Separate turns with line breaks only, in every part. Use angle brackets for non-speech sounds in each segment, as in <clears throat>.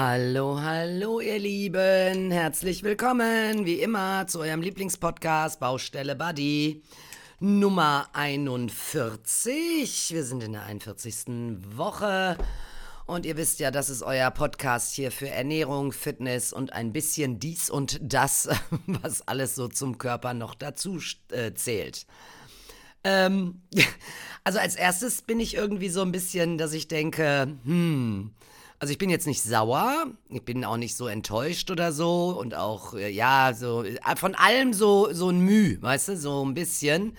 Hallo, hallo, ihr Lieben. Herzlich willkommen, wie immer, zu eurem Lieblingspodcast Baustelle Buddy. Nummer 41. Wir sind in der 41. Woche. Und ihr wisst ja, das ist euer Podcast hier für Ernährung, Fitness und ein bisschen dies und das, <laughs> was alles so zum Körper noch dazu äh, zählt. Ähm, <laughs> also als erstes bin ich irgendwie so ein bisschen, dass ich denke, hm, also ich bin jetzt nicht sauer, ich bin auch nicht so enttäuscht oder so und auch, äh, ja, so, äh, von allem so, so ein Müh, weißt du, so ein bisschen.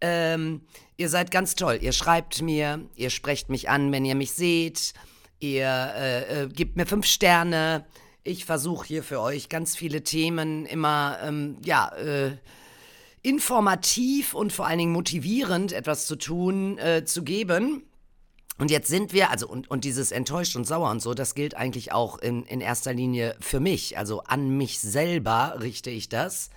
Ähm, ihr seid ganz toll. Ihr schreibt mir, ihr sprecht mich an, wenn ihr mich seht, ihr äh, äh, gebt mir fünf Sterne. Ich versuche hier für euch ganz viele Themen immer, ähm, ja, äh, informativ und vor allen Dingen motivierend etwas zu tun, äh, zu geben. Und jetzt sind wir, also und, und dieses enttäuscht und sauer und so, das gilt eigentlich auch in, in erster Linie für mich. Also an mich selber richte ich das,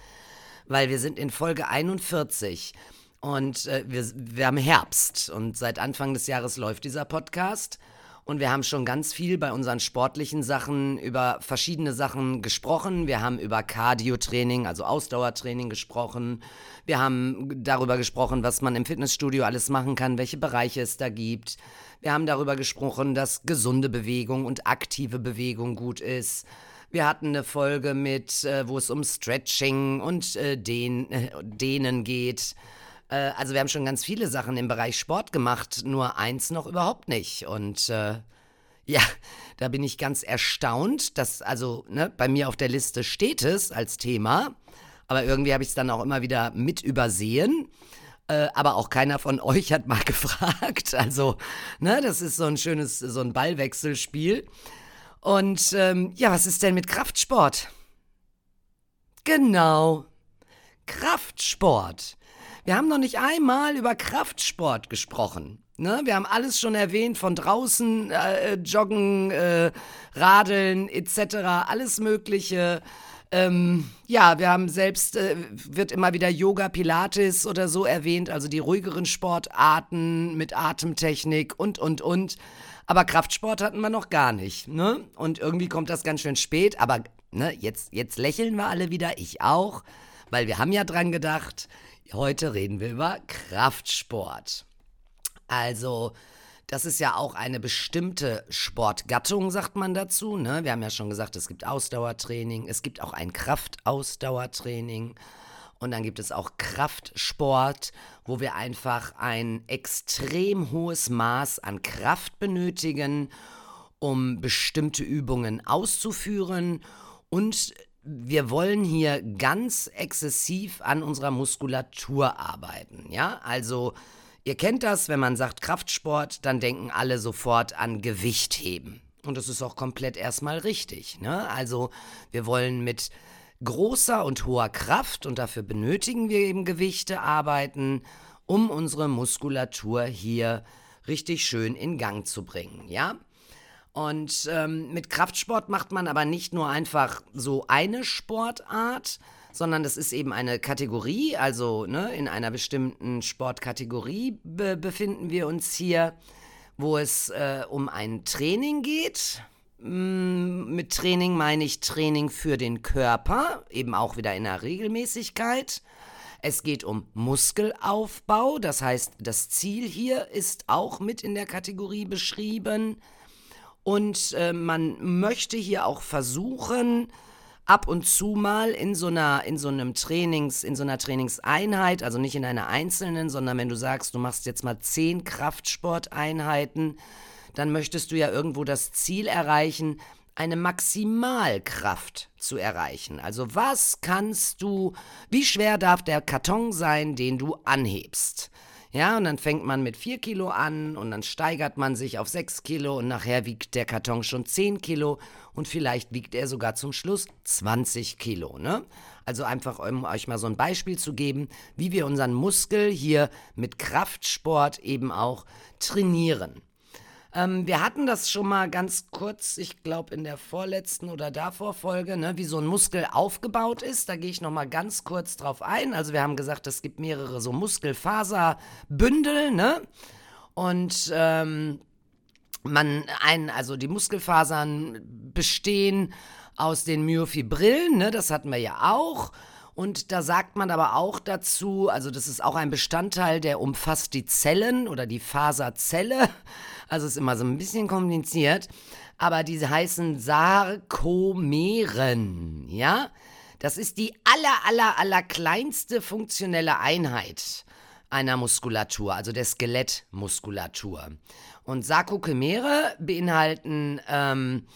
weil wir sind in Folge 41 und äh, wir, wir haben Herbst und seit Anfang des Jahres läuft dieser Podcast. Und wir haben schon ganz viel bei unseren sportlichen Sachen über verschiedene Sachen gesprochen. Wir haben über Cardio-Training, also Ausdauertraining gesprochen. Wir haben darüber gesprochen, was man im Fitnessstudio alles machen kann, welche Bereiche es da gibt. Wir haben darüber gesprochen, dass gesunde Bewegung und aktive Bewegung gut ist. Wir hatten eine Folge mit, äh, wo es um Stretching und äh, äh, Dehnen geht. Äh, also wir haben schon ganz viele Sachen im Bereich Sport gemacht, nur eins noch überhaupt nicht. Und äh, ja, <laughs> da bin ich ganz erstaunt, dass also ne, bei mir auf der Liste steht es als Thema, aber irgendwie habe ich es dann auch immer wieder mit übersehen. Äh, aber auch keiner von <laughs> euch hat mal gefragt. Also, ne, das ist so ein schönes, so ein Ballwechselspiel. Und ähm, ja, was ist denn mit Kraftsport? Genau. Kraftsport. Wir haben noch nicht einmal über Kraftsport gesprochen. Ne? Wir haben alles schon erwähnt, von draußen äh, joggen, äh, radeln etc., alles Mögliche. Ähm, ja, wir haben selbst, äh, wird immer wieder Yoga, Pilates oder so erwähnt, also die ruhigeren Sportarten mit Atemtechnik und, und, und. Aber Kraftsport hatten wir noch gar nicht. Ne? Und irgendwie kommt das ganz schön spät, aber ne, jetzt, jetzt lächeln wir alle wieder, ich auch, weil wir haben ja dran gedacht, Heute reden wir über Kraftsport. Also, das ist ja auch eine bestimmte Sportgattung, sagt man dazu. Ne? Wir haben ja schon gesagt, es gibt Ausdauertraining, es gibt auch ein Kraftausdauertraining. Und dann gibt es auch Kraftsport, wo wir einfach ein extrem hohes Maß an Kraft benötigen, um bestimmte Übungen auszuführen und wir wollen hier ganz exzessiv an unserer Muskulatur arbeiten, ja? Also, ihr kennt das, wenn man sagt Kraftsport, dann denken alle sofort an Gewichtheben. Und das ist auch komplett erstmal richtig, ne? Also, wir wollen mit großer und hoher Kraft und dafür benötigen wir eben Gewichte arbeiten, um unsere Muskulatur hier richtig schön in Gang zu bringen, ja? Und ähm, mit Kraftsport macht man aber nicht nur einfach so eine Sportart, sondern das ist eben eine Kategorie, also ne, in einer bestimmten Sportkategorie be befinden wir uns hier, wo es äh, um ein Training geht. Mm, mit Training meine ich Training für den Körper, eben auch wieder in der Regelmäßigkeit. Es geht um Muskelaufbau, das heißt, das Ziel hier ist auch mit in der Kategorie beschrieben. Und äh, man möchte hier auch versuchen, ab und zu mal in so einer, in so einem Trainings, in so einer Trainingseinheit, also nicht in einer einzelnen, sondern wenn du sagst, du machst jetzt mal zehn Kraftsporteinheiten, dann möchtest du ja irgendwo das Ziel erreichen, eine Maximalkraft zu erreichen. Also was kannst du, wie schwer darf der Karton sein, den du anhebst? Ja, und dann fängt man mit 4 Kilo an und dann steigert man sich auf 6 Kilo und nachher wiegt der Karton schon 10 Kilo und vielleicht wiegt er sogar zum Schluss 20 Kilo. Ne? Also einfach, um euch mal so ein Beispiel zu geben, wie wir unseren Muskel hier mit Kraftsport eben auch trainieren. Ähm, wir hatten das schon mal ganz kurz, ich glaube in der vorletzten oder davor Folge, ne, wie so ein Muskel aufgebaut ist. Da gehe ich noch mal ganz kurz drauf ein. Also wir haben gesagt, es gibt mehrere so Muskelfaserbündel, ne? Und ähm, man ein, also die Muskelfasern bestehen aus den Myofibrillen, ne, das hatten wir ja auch. Und da sagt man aber auch dazu, also das ist auch ein Bestandteil, der umfasst die Zellen oder die Faserzelle. Also ist immer so ein bisschen kompliziert. Aber diese heißen Sarkomeren, ja? Das ist die aller, aller, aller kleinste funktionelle Einheit einer Muskulatur, also der Skelettmuskulatur. Und Sarkochimere beinhalten ähm,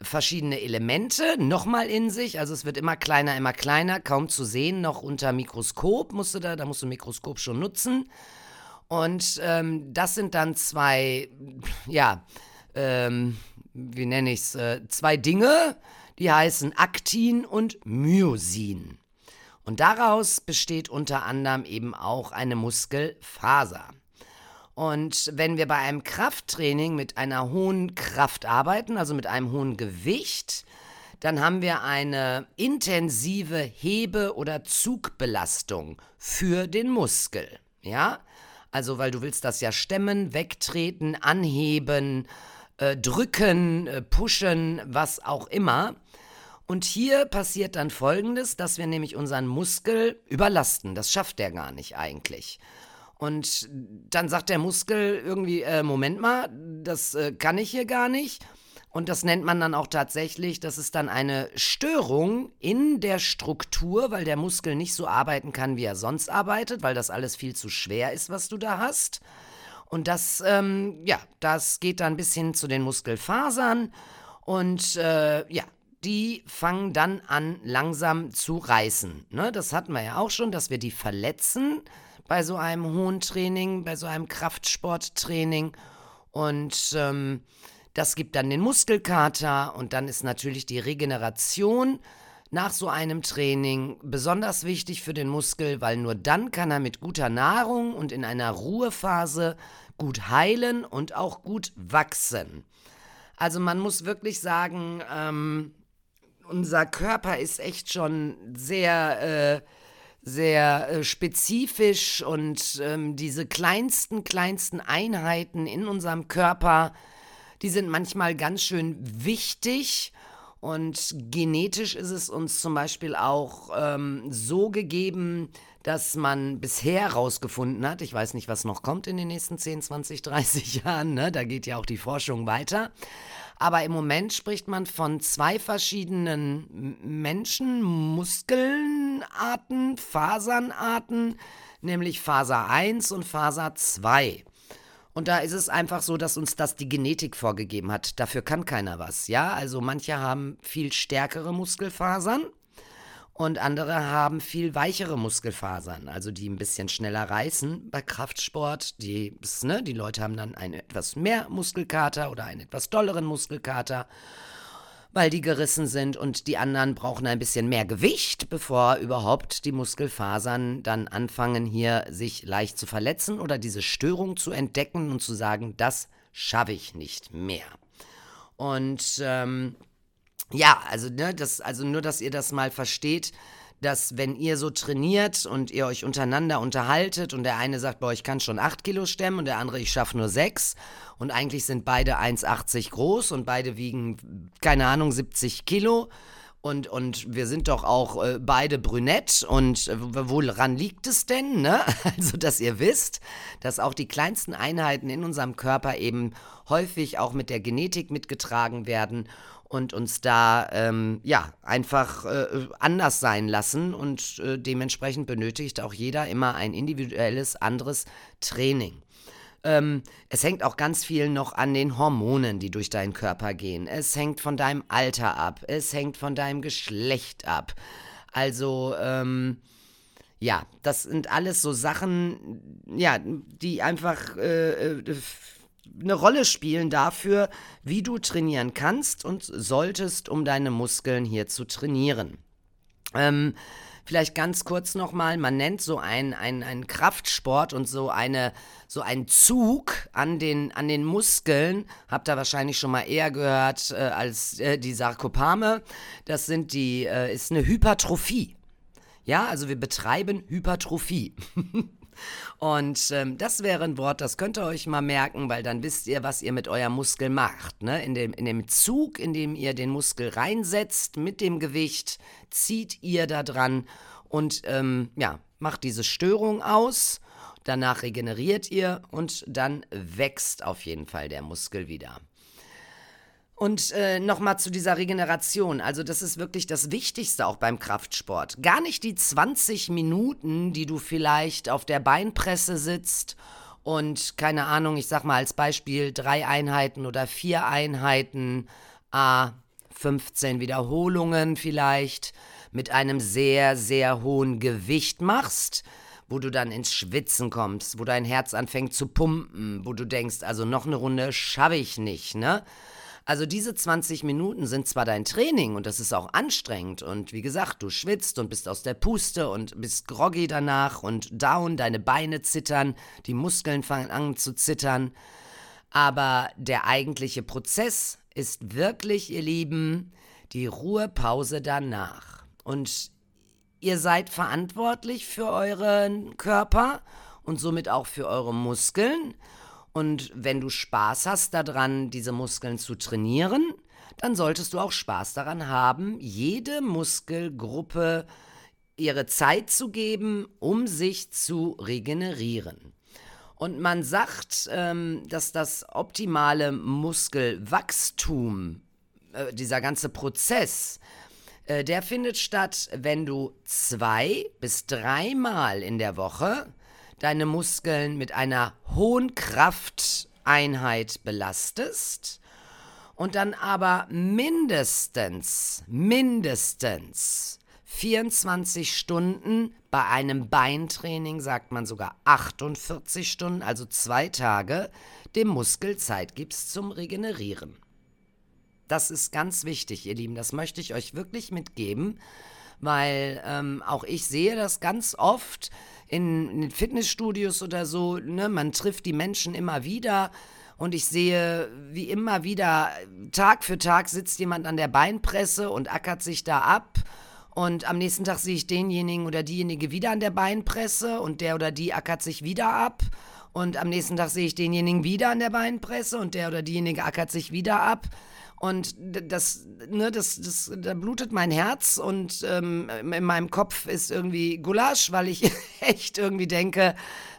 verschiedene Elemente nochmal in sich. Also es wird immer kleiner, immer kleiner, kaum zu sehen, noch unter Mikroskop musst du da, da musst du Mikroskop schon nutzen. Und ähm, das sind dann zwei, ja, ähm, wie nenne ich es, äh, zwei Dinge, die heißen Aktin und Myosin. Und daraus besteht unter anderem eben auch eine Muskelfaser. Und wenn wir bei einem Krafttraining mit einer hohen Kraft arbeiten, also mit einem hohen Gewicht, dann haben wir eine intensive Hebe- oder Zugbelastung für den Muskel. Ja? Also, weil du willst das ja stemmen, wegtreten, anheben, äh, drücken, äh, pushen, was auch immer. Und hier passiert dann folgendes, dass wir nämlich unseren Muskel überlasten. Das schafft der gar nicht eigentlich. Und dann sagt der Muskel irgendwie, äh, Moment mal, das äh, kann ich hier gar nicht. Und das nennt man dann auch tatsächlich, das ist dann eine Störung in der Struktur, weil der Muskel nicht so arbeiten kann, wie er sonst arbeitet, weil das alles viel zu schwer ist, was du da hast. Und das, ähm, ja, das geht dann bis hin zu den Muskelfasern. Und äh, ja, die fangen dann an, langsam zu reißen. Ne? Das hatten wir ja auch schon, dass wir die verletzen bei so einem hohen Training, bei so einem Kraftsporttraining. Und ähm, das gibt dann den Muskelkater und dann ist natürlich die Regeneration nach so einem Training besonders wichtig für den Muskel, weil nur dann kann er mit guter Nahrung und in einer Ruhephase gut heilen und auch gut wachsen. Also man muss wirklich sagen, ähm, unser Körper ist echt schon sehr... Äh, sehr äh, spezifisch und ähm, diese kleinsten, kleinsten Einheiten in unserem Körper, die sind manchmal ganz schön wichtig. Und genetisch ist es uns zum Beispiel auch ähm, so gegeben, dass man bisher herausgefunden hat, ich weiß nicht, was noch kommt in den nächsten 10, 20, 30 Jahren, ne? da geht ja auch die Forschung weiter, aber im Moment spricht man von zwei verschiedenen Menschen, Muskelnarten, Fasernarten, nämlich Faser 1 und Faser 2. Und da ist es einfach so, dass uns das die Genetik vorgegeben hat. Dafür kann keiner was. Ja, also manche haben viel stärkere Muskelfasern und andere haben viel weichere Muskelfasern, also die ein bisschen schneller reißen bei Kraftsport. Die, ne, die Leute haben dann einen etwas mehr Muskelkater oder einen etwas dolleren Muskelkater, weil die gerissen sind und die anderen brauchen ein bisschen mehr Gewicht, bevor überhaupt die Muskelfasern dann anfangen hier sich leicht zu verletzen oder diese Störung zu entdecken und zu sagen, das schaffe ich nicht mehr. Und ähm, ja, also, ne, das, also nur, dass ihr das mal versteht, dass wenn ihr so trainiert und ihr euch untereinander unterhaltet und der eine sagt, boah, ich kann schon 8 Kilo stemmen und der andere, ich schaffe nur 6 und eigentlich sind beide 1,80 groß und beide wiegen, keine Ahnung, 70 Kilo und, und wir sind doch auch äh, beide brünett und äh, woran liegt es denn? Ne? <laughs> Also, dass ihr wisst, dass auch die kleinsten Einheiten in unserem Körper eben häufig auch mit der Genetik mitgetragen werden und uns da ähm, ja einfach äh, anders sein lassen und äh, dementsprechend benötigt auch jeder immer ein individuelles anderes Training. Ähm, es hängt auch ganz viel noch an den Hormonen, die durch deinen Körper gehen. Es hängt von deinem Alter ab, es hängt von deinem Geschlecht ab. Also ähm, ja, das sind alles so Sachen, ja, die einfach äh, äh eine Rolle spielen dafür, wie du trainieren kannst und solltest, um deine Muskeln hier zu trainieren. Ähm, vielleicht ganz kurz nochmal, man nennt so einen ein Kraftsport und so eine so ein Zug an den, an den Muskeln, habt ihr wahrscheinlich schon mal eher gehört äh, als äh, die Sarkopame. Das sind die, äh, ist eine Hypertrophie. Ja, also wir betreiben Hypertrophie. <laughs> Und ähm, das wäre ein Wort, das könnt ihr euch mal merken, weil dann wisst ihr, was ihr mit eurem Muskel macht. Ne? In, dem, in dem Zug, in dem ihr den Muskel reinsetzt mit dem Gewicht, zieht ihr da dran und ähm, ja, macht diese Störung aus. Danach regeneriert ihr und dann wächst auf jeden Fall der Muskel wieder. Und äh, nochmal zu dieser Regeneration. Also das ist wirklich das Wichtigste auch beim Kraftsport. Gar nicht die 20 Minuten, die du vielleicht auf der Beinpresse sitzt und keine Ahnung, ich sag mal als Beispiel drei Einheiten oder vier Einheiten, a 15 Wiederholungen vielleicht mit einem sehr, sehr hohen Gewicht machst wo du dann ins Schwitzen kommst, wo dein Herz anfängt zu pumpen, wo du denkst, also noch eine Runde schaffe ich nicht, ne? Also diese 20 Minuten sind zwar dein Training und das ist auch anstrengend und wie gesagt, du schwitzt und bist aus der Puste und bist groggy danach und down, deine Beine zittern, die Muskeln fangen an zu zittern. Aber der eigentliche Prozess ist wirklich, ihr Lieben, die Ruhepause danach. Und ihr seid verantwortlich für euren Körper und somit auch für eure Muskeln. Und wenn du Spaß hast daran, diese Muskeln zu trainieren, dann solltest du auch Spaß daran haben, jede Muskelgruppe ihre Zeit zu geben, um sich zu regenerieren. Und man sagt, ähm, dass das optimale Muskelwachstum, äh, dieser ganze Prozess, äh, der findet statt, wenn du zwei bis dreimal in der Woche deine Muskeln mit einer hohen Krafteinheit belastest und dann aber mindestens, mindestens 24 Stunden, bei einem Beintraining sagt man sogar 48 Stunden, also zwei Tage, dem Muskel Zeit gibst zum Regenerieren. Das ist ganz wichtig, ihr Lieben, das möchte ich euch wirklich mitgeben, weil ähm, auch ich sehe das ganz oft, in, Fitnessstudios oder so, ne, man trifft die Menschen immer wieder und ich sehe, wie immer wieder, Tag für Tag sitzt jemand an der Beinpresse und ackert sich da ab. Und am nächsten Tag sehe ich denjenigen oder diejenige wieder an der Beinpresse und der oder die ackert sich wieder ab. Und am nächsten Tag sehe ich denjenigen wieder an der Beinpresse und der oder diejenige ackert sich wieder ab. Und das, ne, das, das, da blutet mein Herz und ähm, in meinem Kopf ist irgendwie Gulasch, weil ich <laughs> echt irgendwie denke,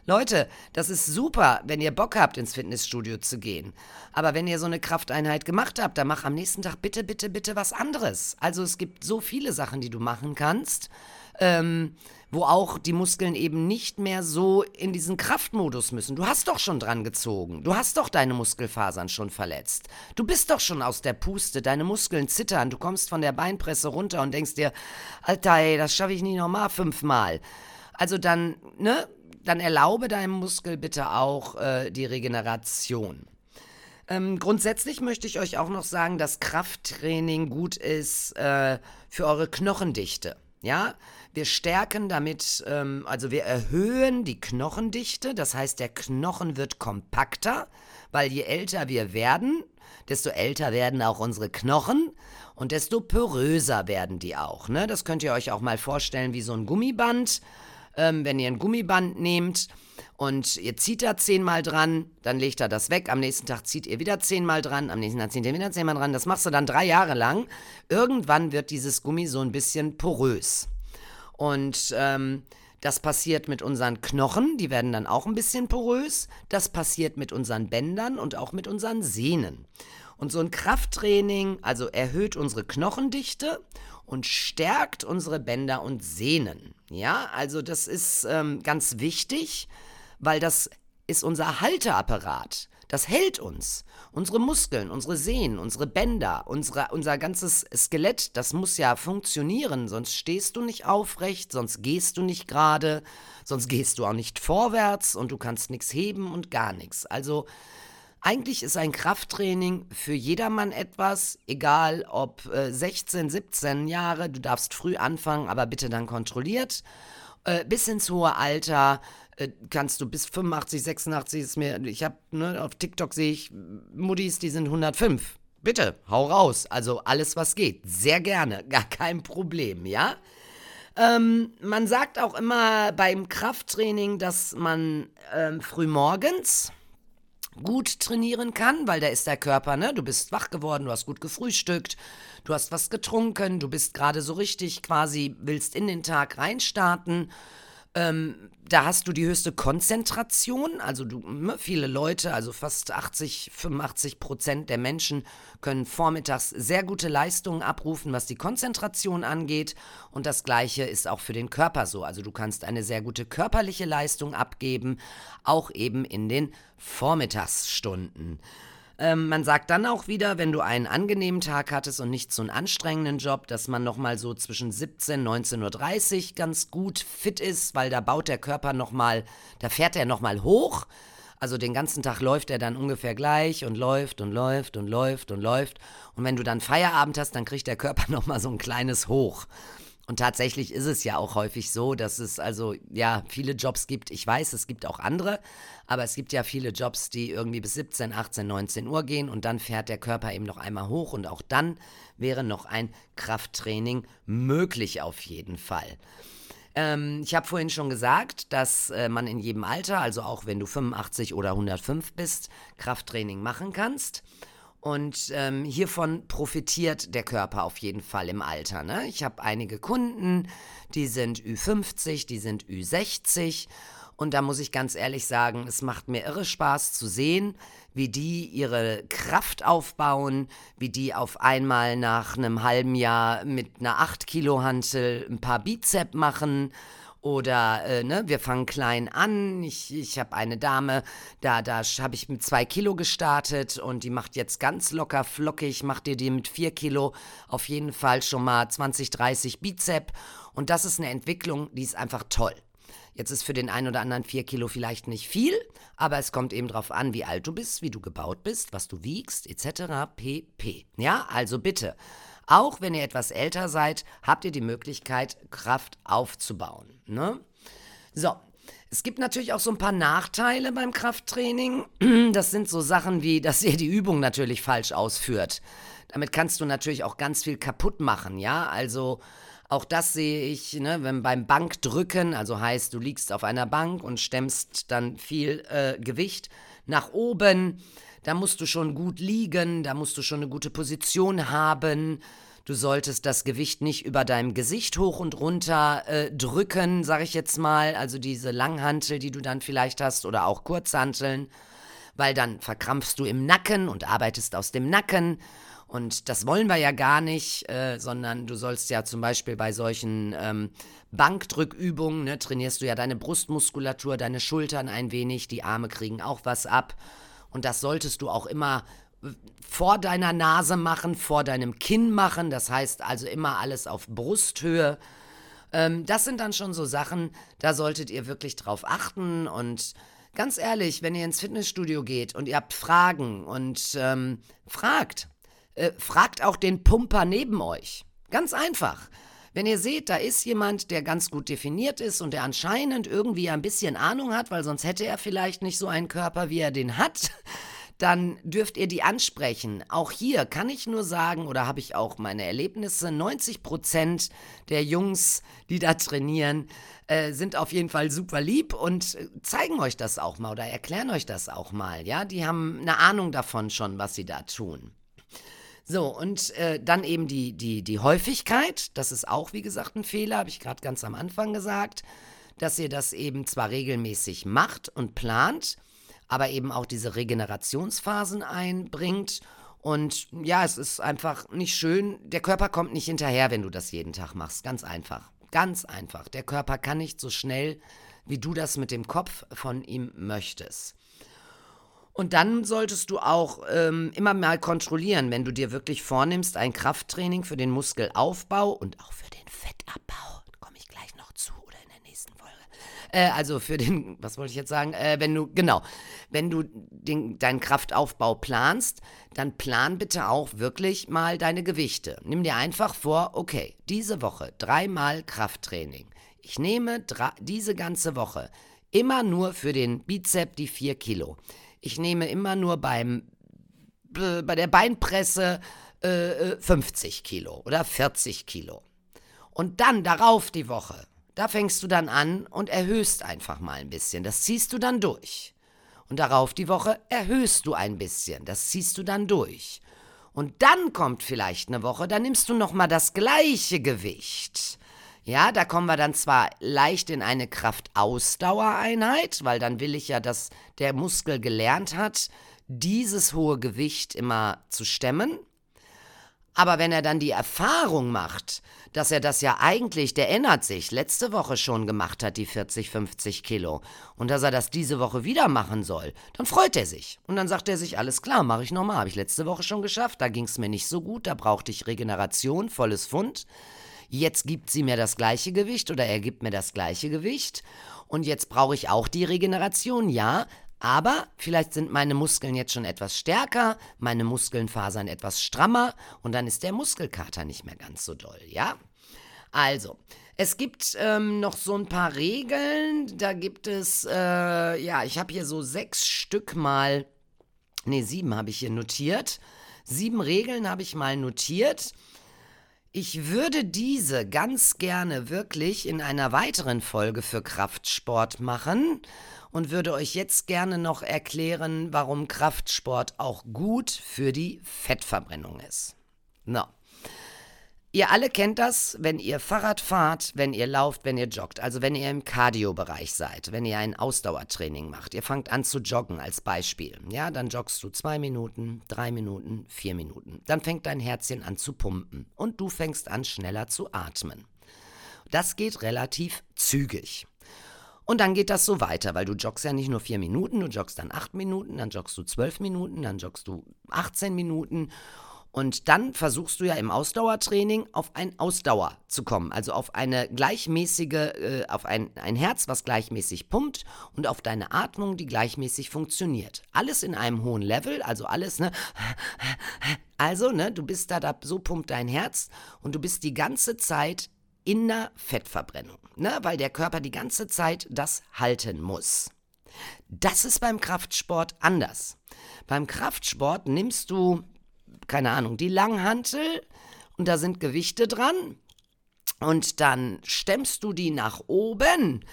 Leute, das ist super, wenn ihr Bock habt, ins Fitnessstudio zu gehen. Aber wenn ihr so eine Krafteinheit gemacht habt, dann mach am nächsten Tag bitte, bitte, bitte was anderes. Also es gibt so viele Sachen, die du machen kannst. Ähm, wo auch die Muskeln eben nicht mehr so in diesen Kraftmodus müssen. Du hast doch schon dran gezogen. Du hast doch deine Muskelfasern schon verletzt. Du bist doch schon aus der Puste. Deine Muskeln zittern. Du kommst von der Beinpresse runter und denkst dir, Alter, ey, das schaffe ich nie nochmal fünfmal. Also dann, ne? Dann erlaube deinem Muskel bitte auch äh, die Regeneration. Ähm, grundsätzlich möchte ich euch auch noch sagen, dass Krafttraining gut ist äh, für eure Knochendichte. Ja, wir stärken damit, ähm, also wir erhöhen die Knochendichte, das heißt, der Knochen wird kompakter, weil je älter wir werden, desto älter werden auch unsere Knochen und desto poröser werden die auch. Ne? Das könnt ihr euch auch mal vorstellen wie so ein Gummiband. Ähm, wenn ihr ein Gummiband nehmt und ihr zieht da zehnmal dran, dann legt er das weg. Am nächsten Tag zieht ihr wieder zehnmal dran, am nächsten Tag zieht ihr wieder zehnmal dran. Das machst du dann drei Jahre lang. Irgendwann wird dieses Gummi so ein bisschen porös. Und ähm, das passiert mit unseren Knochen, die werden dann auch ein bisschen porös. Das passiert mit unseren Bändern und auch mit unseren Sehnen. Und so ein Krafttraining, also erhöht unsere Knochendichte und stärkt unsere Bänder und Sehnen. Ja, also das ist ähm, ganz wichtig, weil das ist unser Halteapparat. Das hält uns. Unsere Muskeln, unsere Sehnen, unsere Bänder, unsere, unser ganzes Skelett, das muss ja funktionieren, sonst stehst du nicht aufrecht, sonst gehst du nicht gerade, sonst gehst du auch nicht vorwärts und du kannst nichts heben und gar nichts. Also eigentlich ist ein Krafttraining für jedermann etwas, egal ob äh, 16, 17 Jahre, du darfst früh anfangen, aber bitte dann kontrolliert, äh, bis ins hohe Alter äh, kannst du bis 85, 86 ist mir, ich habe, ne, auf TikTok sehe ich Muddis, die sind 105. Bitte, hau raus. Also alles, was geht. Sehr gerne. <laughs> Gar kein Problem, ja? Ähm, man sagt auch immer beim Krafttraining, dass man ähm, frühmorgens gut trainieren kann, weil da ist der Körper, ne? Du bist wach geworden, du hast gut gefrühstückt, du hast was getrunken, du bist gerade so richtig quasi, willst in den Tag reinstarten. Ähm, da hast du die höchste Konzentration. Also du, ne, viele Leute, also fast 80, 85 Prozent der Menschen können vormittags sehr gute Leistungen abrufen, was die Konzentration angeht. Und das Gleiche ist auch für den Körper so. Also du kannst eine sehr gute körperliche Leistung abgeben, auch eben in den Vormittagsstunden. Ähm, man sagt dann auch wieder, wenn du einen angenehmen Tag hattest und nicht so einen anstrengenden Job, dass man nochmal so zwischen 17 und 19.30 Uhr ganz gut fit ist, weil da baut der Körper nochmal, da fährt er nochmal hoch. Also den ganzen Tag läuft er dann ungefähr gleich und läuft und läuft und läuft und läuft. Und wenn du dann Feierabend hast, dann kriegt der Körper <laughs> nochmal so ein kleines Hoch. Und tatsächlich ist es ja auch häufig so, dass es also ja viele Jobs gibt. Ich weiß, es gibt auch andere, aber es gibt ja viele Jobs, die irgendwie bis 17, 18, 19 Uhr gehen und dann fährt der Körper eben noch einmal hoch und auch dann wäre noch ein Krafttraining möglich auf jeden Fall. Ähm, ich habe vorhin schon gesagt, dass äh, man in jedem Alter, also auch wenn du 85 oder 105 bist, Krafttraining machen kannst. Und ähm, hiervon profitiert der Körper auf jeden Fall im Alter. Ne? Ich habe einige Kunden, die sind Ü50, die sind Ü60. Und da muss ich ganz ehrlich sagen, es macht mir irre Spaß zu sehen, wie die ihre Kraft aufbauen, wie die auf einmal nach einem halben Jahr mit einer 8 Kilo Hantel ein paar Bizep machen oder, äh, ne, wir fangen klein an. Ich, ich habe eine Dame, da, da habe ich mit zwei Kilo gestartet und die macht jetzt ganz locker flockig, macht ihr die mit vier Kilo auf jeden Fall schon mal 20, 30 Bizep. Und das ist eine Entwicklung, die ist einfach toll. Jetzt ist für den einen oder anderen vier Kilo vielleicht nicht viel, aber es kommt eben darauf an, wie alt du bist, wie du gebaut bist, was du wiegst, etc. pp. Ja, also bitte auch wenn ihr etwas älter seid, habt ihr die Möglichkeit, Kraft aufzubauen. Ne? So, es gibt natürlich auch so ein paar Nachteile beim Krafttraining. <clears throat> Das sind so Sachen wie, dass ihr die Übung natürlich falsch ausführt. Damit kannst du natürlich auch ganz viel kaputt machen, ja? Also auch das sehe ich, ne, wenn beim Bankdrücken, also heißt, du liegst auf einer Bank und stemmst dann viel äh, Gewicht nach oben da musst du schon gut liegen, da musst du schon eine gute Position haben. Du solltest das Gewicht nicht über deinem Gesicht hoch und runter äh, drücken, sag ich jetzt mal. Also diese Langhantel, die du dann vielleicht hast, oder auch Kurzhanteln, weil dann verkrampfst du im Nacken und arbeitest aus dem Nacken. Und das wollen wir ja gar nicht, äh, sondern du sollst ja zum Beispiel bei solchen ähm, Bankdrückübungen, ne, trainierst du ja deine Brustmuskulatur, deine Schultern ein wenig, die Arme kriegen auch was ab. Und das solltest du auch immer äh, vor deiner Nase machen, vor deinem Kinn machen. Das heißt also immer alles auf Brusthöhe. Ähm, das sind dann schon so Sachen, da solltet ihr wirklich drauf achten. Und ganz ehrlich, wenn ihr ins Fitnessstudio geht und ihr habt Fragen und ähm, fragt, äh, fragt auch den Pumper neben euch. Ganz einfach. Wenn ihr seht, da ist jemand, der ganz gut definiert ist und der anscheinend irgendwie ein bisschen Ahnung hat, weil sonst hätte er vielleicht nicht so einen Körper, wie er den hat, <laughs> dann dürft ihr die ansprechen. Auch hier kann ich nur sagen, oder habe ich auch meine Erlebnisse, 90 Prozent der Jungs, die da trainieren, äh, sind auf jeden Fall super lieb und zeigen euch das auch mal oder erklären euch das auch mal. Ja, die haben eine Ahnung davon schon, was sie da tun. So, und äh, dann eben die, die, die Häufigkeit. Das ist auch, wie gesagt, ein Fehler, habe ich gerade ganz am Anfang gesagt, dass ihr das eben zwar regelmäßig macht und plant, aber eben auch diese Regenerationsphasen einbringt. Und ja, es ist einfach nicht schön. Der Körper kommt nicht hinterher, wenn du das jeden Tag machst. Ganz einfach. Ganz einfach. Der Körper kann nicht so schnell, wie du das mit dem Kopf von ihm möchtest. Und dann solltest du auch ähm, immer mal kontrollieren, wenn du dir wirklich vornimmst, ein Krafttraining für den Muskelaufbau und auch für den Fettabbau, komme ich gleich noch zu oder in der nächsten Folge. Äh, also für den, was wollte ich jetzt sagen? Äh, wenn du, genau, wenn du den, deinen Kraftaufbau planst, dann plan bitte auch wirklich mal deine Gewichte. Nimm dir einfach vor, okay, diese Woche dreimal Krafttraining. Ich nehme diese ganze Woche immer nur für den Bizep die vier Kilo. Ich nehme immer nur beim, bei der Beinpresse äh, 50 äh, Kilo oder 40 Kilo. Und dann darauf die Woche, da fängst du dann an und erhöhst einfach mal ein bisschen. Das ziehst du dann durch. Und darauf die Woche erhöhst du ein bisschen. Das ziehst du dann durch. Und dann kommt vielleicht eine Woche, da nimmst du nochmal das gleiche Gewicht. Ja, da kommen wir dann zwar leicht in eine Kraftausdauereinheit, weil dann will ich ja, dass der Muskel gelernt hat, dieses hohe Gewicht immer zu stemmen. Aber wenn er dann die Erfahrung macht, dass er das ja eigentlich, der erinnert sich, letzte Woche schon gemacht hat, die 40, 50 Kilo, und dass er das diese Woche wieder machen soll, dann freut er sich. Und dann sagt er sich, alles klar, mache ich nochmal, habe ich letzte Woche schon geschafft, da ging es mir nicht so gut, da brauchte ich Regeneration, volles Pfund. Jetzt gibt sie mir das gleiche Gewicht oder er gibt mir das gleiche Gewicht. Und jetzt brauche ich auch die Regeneration, ja, aber vielleicht sind meine Muskeln jetzt schon etwas stärker, meine Muskelnfasern etwas strammer und dann ist der Muskelkater nicht mehr ganz so doll, ja? Also, es gibt ähm, noch so ein paar Regeln. Da gibt es, äh, ja, ich habe hier so sechs Stück mal, nee, sieben habe ich hier notiert. Sieben Regeln habe ich mal notiert. Ich würde diese ganz gerne wirklich in einer weiteren Folge für Kraftsport machen und würde euch jetzt gerne noch erklären, warum Kraftsport auch gut für die Fettverbrennung ist. No. Ihr alle kennt das, wenn ihr Fahrrad fahrt, wenn ihr lauft, wenn ihr joggt, also wenn ihr im Cardio-Bereich seid, wenn ihr ein Ausdauertraining macht. Ihr fangt an zu joggen als Beispiel. Ja, dann joggst du zwei Minuten, drei Minuten, vier Minuten. Dann fängt dein Herzchen an zu pumpen und du fängst an schneller zu atmen. Das geht relativ zügig. Und dann geht das so weiter, weil du joggst ja nicht nur vier Minuten, du joggst dann acht Minuten, dann joggst du zwölf Minuten, dann joggst du 18 Minuten. Und dann versuchst du ja im Ausdauertraining auf ein Ausdauer zu kommen, also auf eine gleichmäßige, äh, auf ein, ein Herz, was gleichmäßig pumpt und auf deine Atmung, die gleichmäßig funktioniert. Alles in einem hohen Level, also alles, ne? Also, ne, du bist da, da, so pumpt dein Herz und du bist die ganze Zeit in der Fettverbrennung, ne? weil der Körper die ganze Zeit das halten muss. Das ist beim Kraftsport anders. Beim Kraftsport nimmst du, keine Ahnung, die Langhantel und da sind Gewichte dran und dann stemmst du die nach oben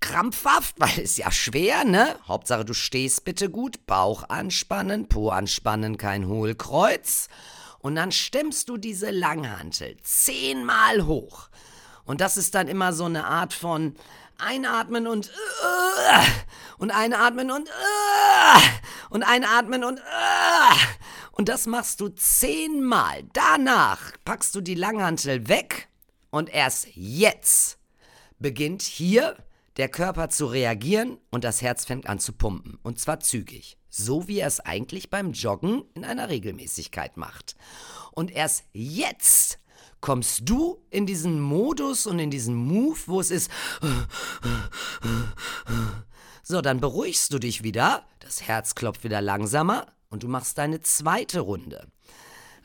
krampfhaft, <laughs> weil es ja schwer, ne? Hauptsache du stehst bitte gut, Bauch anspannen, Po anspannen, kein Hohlkreuz. Und dann stemmst du diese Langhantel zehnmal hoch. Und das ist dann immer so eine Art von einatmen und uh, und einatmen und uh, und einatmen und uh, und das machst du zehnmal. Danach packst du die Langhantel weg und erst jetzt beginnt hier der Körper zu reagieren und das Herz fängt an zu pumpen. Und zwar zügig. So wie er es eigentlich beim Joggen in einer Regelmäßigkeit macht. Und erst jetzt kommst du in diesen Modus und in diesen Move, wo es ist. So, dann beruhigst du dich wieder, das Herz klopft wieder langsamer und du machst deine zweite Runde.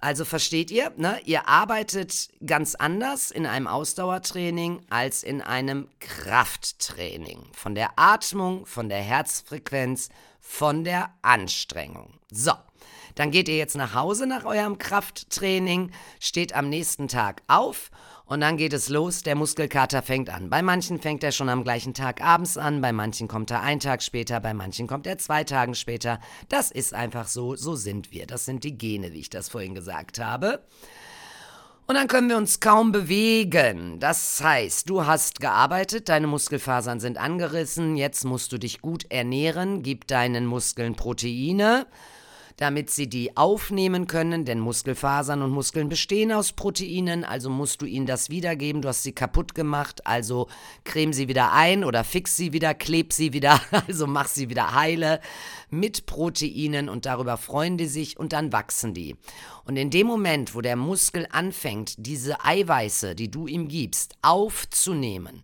Also versteht ihr, ne? ihr arbeitet ganz anders in einem Ausdauertraining als in einem Krafttraining. Von der Atmung, von der Herzfrequenz, von der Anstrengung. So, dann geht ihr jetzt nach Hause nach eurem Krafttraining, steht am nächsten Tag auf und dann geht es los, der Muskelkater fängt an. Bei manchen fängt er schon am gleichen Tag abends an, bei manchen kommt er einen Tag später, bei manchen kommt er zwei Tage später. Das ist einfach so, so sind wir. Das sind die Gene, wie ich das vorhin gesagt habe. Und dann können wir uns kaum bewegen. Das heißt, du hast gearbeitet, deine Muskelfasern sind angerissen, jetzt musst du dich gut ernähren, gib deinen Muskeln Proteine damit sie die aufnehmen können, denn Muskelfasern und Muskeln bestehen aus Proteinen, also musst du ihnen das wiedergeben, du hast sie kaputt gemacht, also creme sie wieder ein oder fix sie wieder, kleb sie wieder, <laughs> also mach sie wieder heile mit Proteinen und darüber freuen die sich und dann wachsen die. Und in dem Moment, wo der Muskel anfängt, diese Eiweiße, die du ihm gibst, aufzunehmen,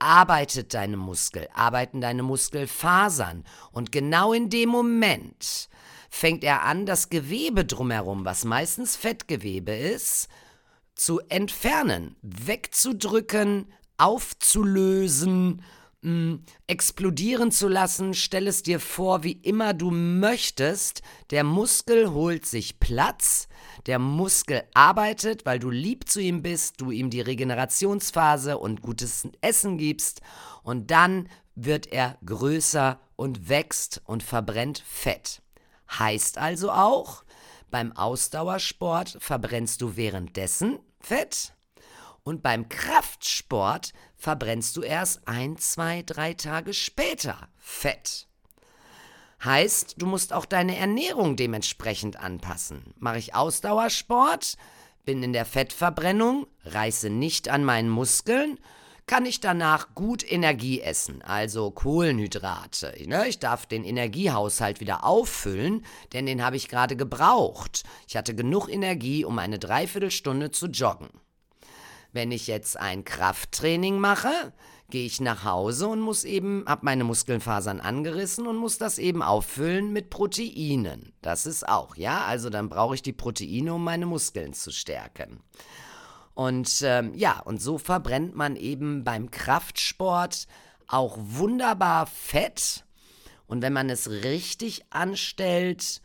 arbeitet deine Muskel, arbeiten deine Muskelfasern. Und genau in dem Moment fängt er an, das Gewebe drumherum, was meistens Fettgewebe ist, zu entfernen, wegzudrücken, aufzulösen, mh, explodieren zu lassen. Stell es dir vor, wie immer du möchtest. Der Muskel holt sich Platz. Der Muskel arbeitet, weil du lieb zu ihm bist, du ihm die Regenerationsphase und gutes Essen gibst. Und dann wird er größer und wächst und verbrennt Fett. Heißt also auch, beim Ausdauersport verbrennst du währenddessen Fett und beim Kraftsport verbrennst du erst ein, zwei, drei Tage später Fett. Heißt, du musst auch deine Ernährung dementsprechend anpassen. Mache ich Ausdauersport, bin in der Fettverbrennung, reiße nicht an meinen Muskeln, kann ich danach gut Energie essen, also Kohlenhydrate. Ne? Ich darf den Energiehaushalt wieder auffüllen, denn den habe ich gerade gebraucht. Ich hatte genug Energie, um eine Dreiviertelstunde zu joggen. Wenn ich jetzt ein Krafttraining mache, gehe ich nach Hause und muss eben, habe meine Muskelfasern angerissen und muss das eben auffüllen mit Proteinen. Das ist auch, ja, also dann brauche ich die Proteine, um meine Muskeln zu stärken. Und ähm, ja, und so verbrennt man eben beim Kraftsport auch wunderbar Fett. Und wenn man es richtig anstellt,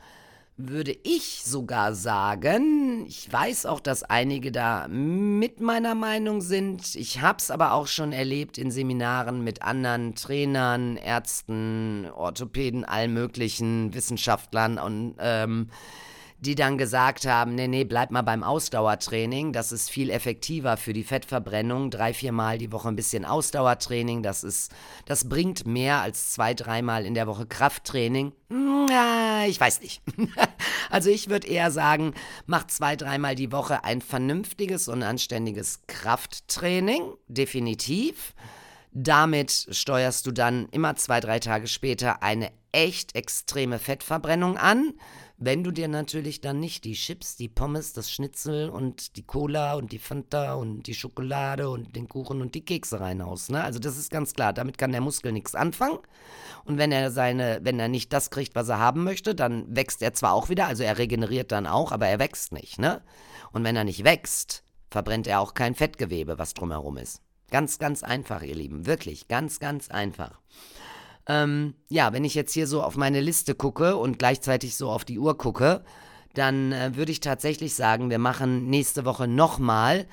würde ich sogar sagen, ich weiß auch, dass einige da mit meiner Meinung sind. Ich habe es aber auch schon erlebt in Seminaren mit anderen Trainern, Ärzten, Orthopäden, allen möglichen Wissenschaftlern und ähm, die dann gesagt haben, nee, nee, bleib mal beim Ausdauertraining, das ist viel effektiver für die Fettverbrennung, drei, vier Mal die Woche ein bisschen Ausdauertraining, das ist, das bringt mehr als zwei, dreimal in der Woche Krafttraining. Na, ich weiß nicht. <laughs> also ich würde eher sagen, mach zwei, dreimal die Woche ein vernünftiges und anständiges Krafttraining, definitiv. Damit steuerst du dann immer zwei, drei Tage später eine echt extreme Fettverbrennung an. Wenn du dir natürlich dann nicht die Chips, die Pommes, das Schnitzel und die Cola und die Fanta und die Schokolade und den Kuchen und die Kekse reinhaust, ne? Also das ist ganz klar, damit kann der Muskel nichts anfangen. Und wenn er seine, wenn er nicht das kriegt, was er haben möchte, dann wächst er zwar auch wieder, also er regeneriert dann auch, aber er wächst nicht, ne? Und wenn er nicht wächst, verbrennt er auch kein Fettgewebe, was drumherum ist. Ganz, ganz einfach, ihr Lieben. Wirklich, ganz, ganz einfach. Ähm, ja, wenn ich jetzt hier so auf meine Liste gucke und gleichzeitig so auf die Uhr gucke, dann äh, würde ich tatsächlich sagen, wir machen nächste Woche nochmal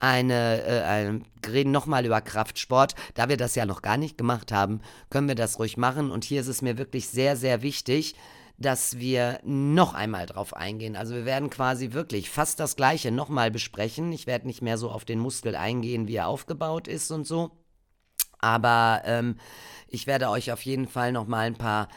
eine, äh, ein, reden nochmal über Kraftsport. Da wir das ja noch gar nicht gemacht haben, können wir das ruhig machen. Und hier ist es mir wirklich sehr, sehr wichtig, dass wir noch einmal drauf eingehen. Also wir werden quasi wirklich fast das Gleiche nochmal besprechen. Ich werde nicht mehr so auf den Muskel eingehen, wie er aufgebaut ist und so. Aber ähm, ich werde euch auf jeden Fall noch mal ein paar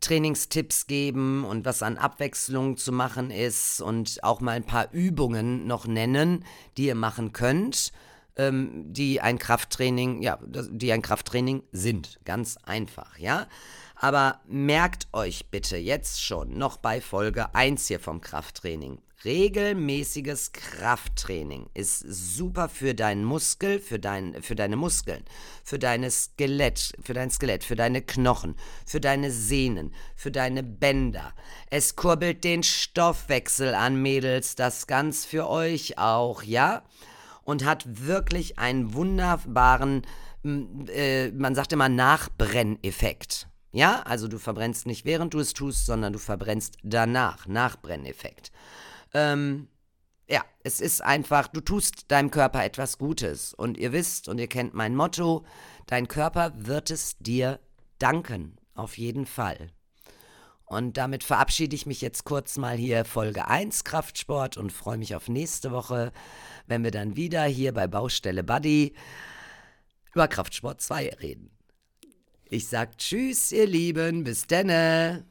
Trainingstipps geben und was an Abwechslung zu machen ist und auch mal ein paar Übungen noch nennen, die ihr machen könnt, ähm, die ein Krafttraining, ja, die ein Krafttraining sind. Ganz einfach, ja. Aber merkt euch bitte jetzt schon noch bei Folge 1 hier vom Krafttraining. Regelmäßiges Krafttraining ist super für deinen Muskel, für, dein, für deine Muskeln, für deine Skelett, für dein Skelett, für deine Knochen, für deine Sehnen, für deine Bänder. Es kurbelt den Stoffwechsel an, Mädels, das ganz für euch auch, ja? Und hat wirklich einen wunderbaren, äh, man sagt immer Nachbrenneffekt. Ja, also du verbrennst nicht während du es tust, sondern du verbrennst danach, Nachbrenneffekt. Ähm, ja, es ist einfach, du tust deinem Körper etwas Gutes. Und ihr wisst und ihr kennt mein Motto, dein Körper wird es dir danken. Auf jeden Fall. Und damit verabschiede ich mich jetzt kurz mal hier Folge 1 Kraftsport und freue mich auf nächste Woche, wenn wir dann wieder hier bei Baustelle Buddy über Kraftsport 2 reden. Ich sag Tschüss, ihr Lieben, bis denne.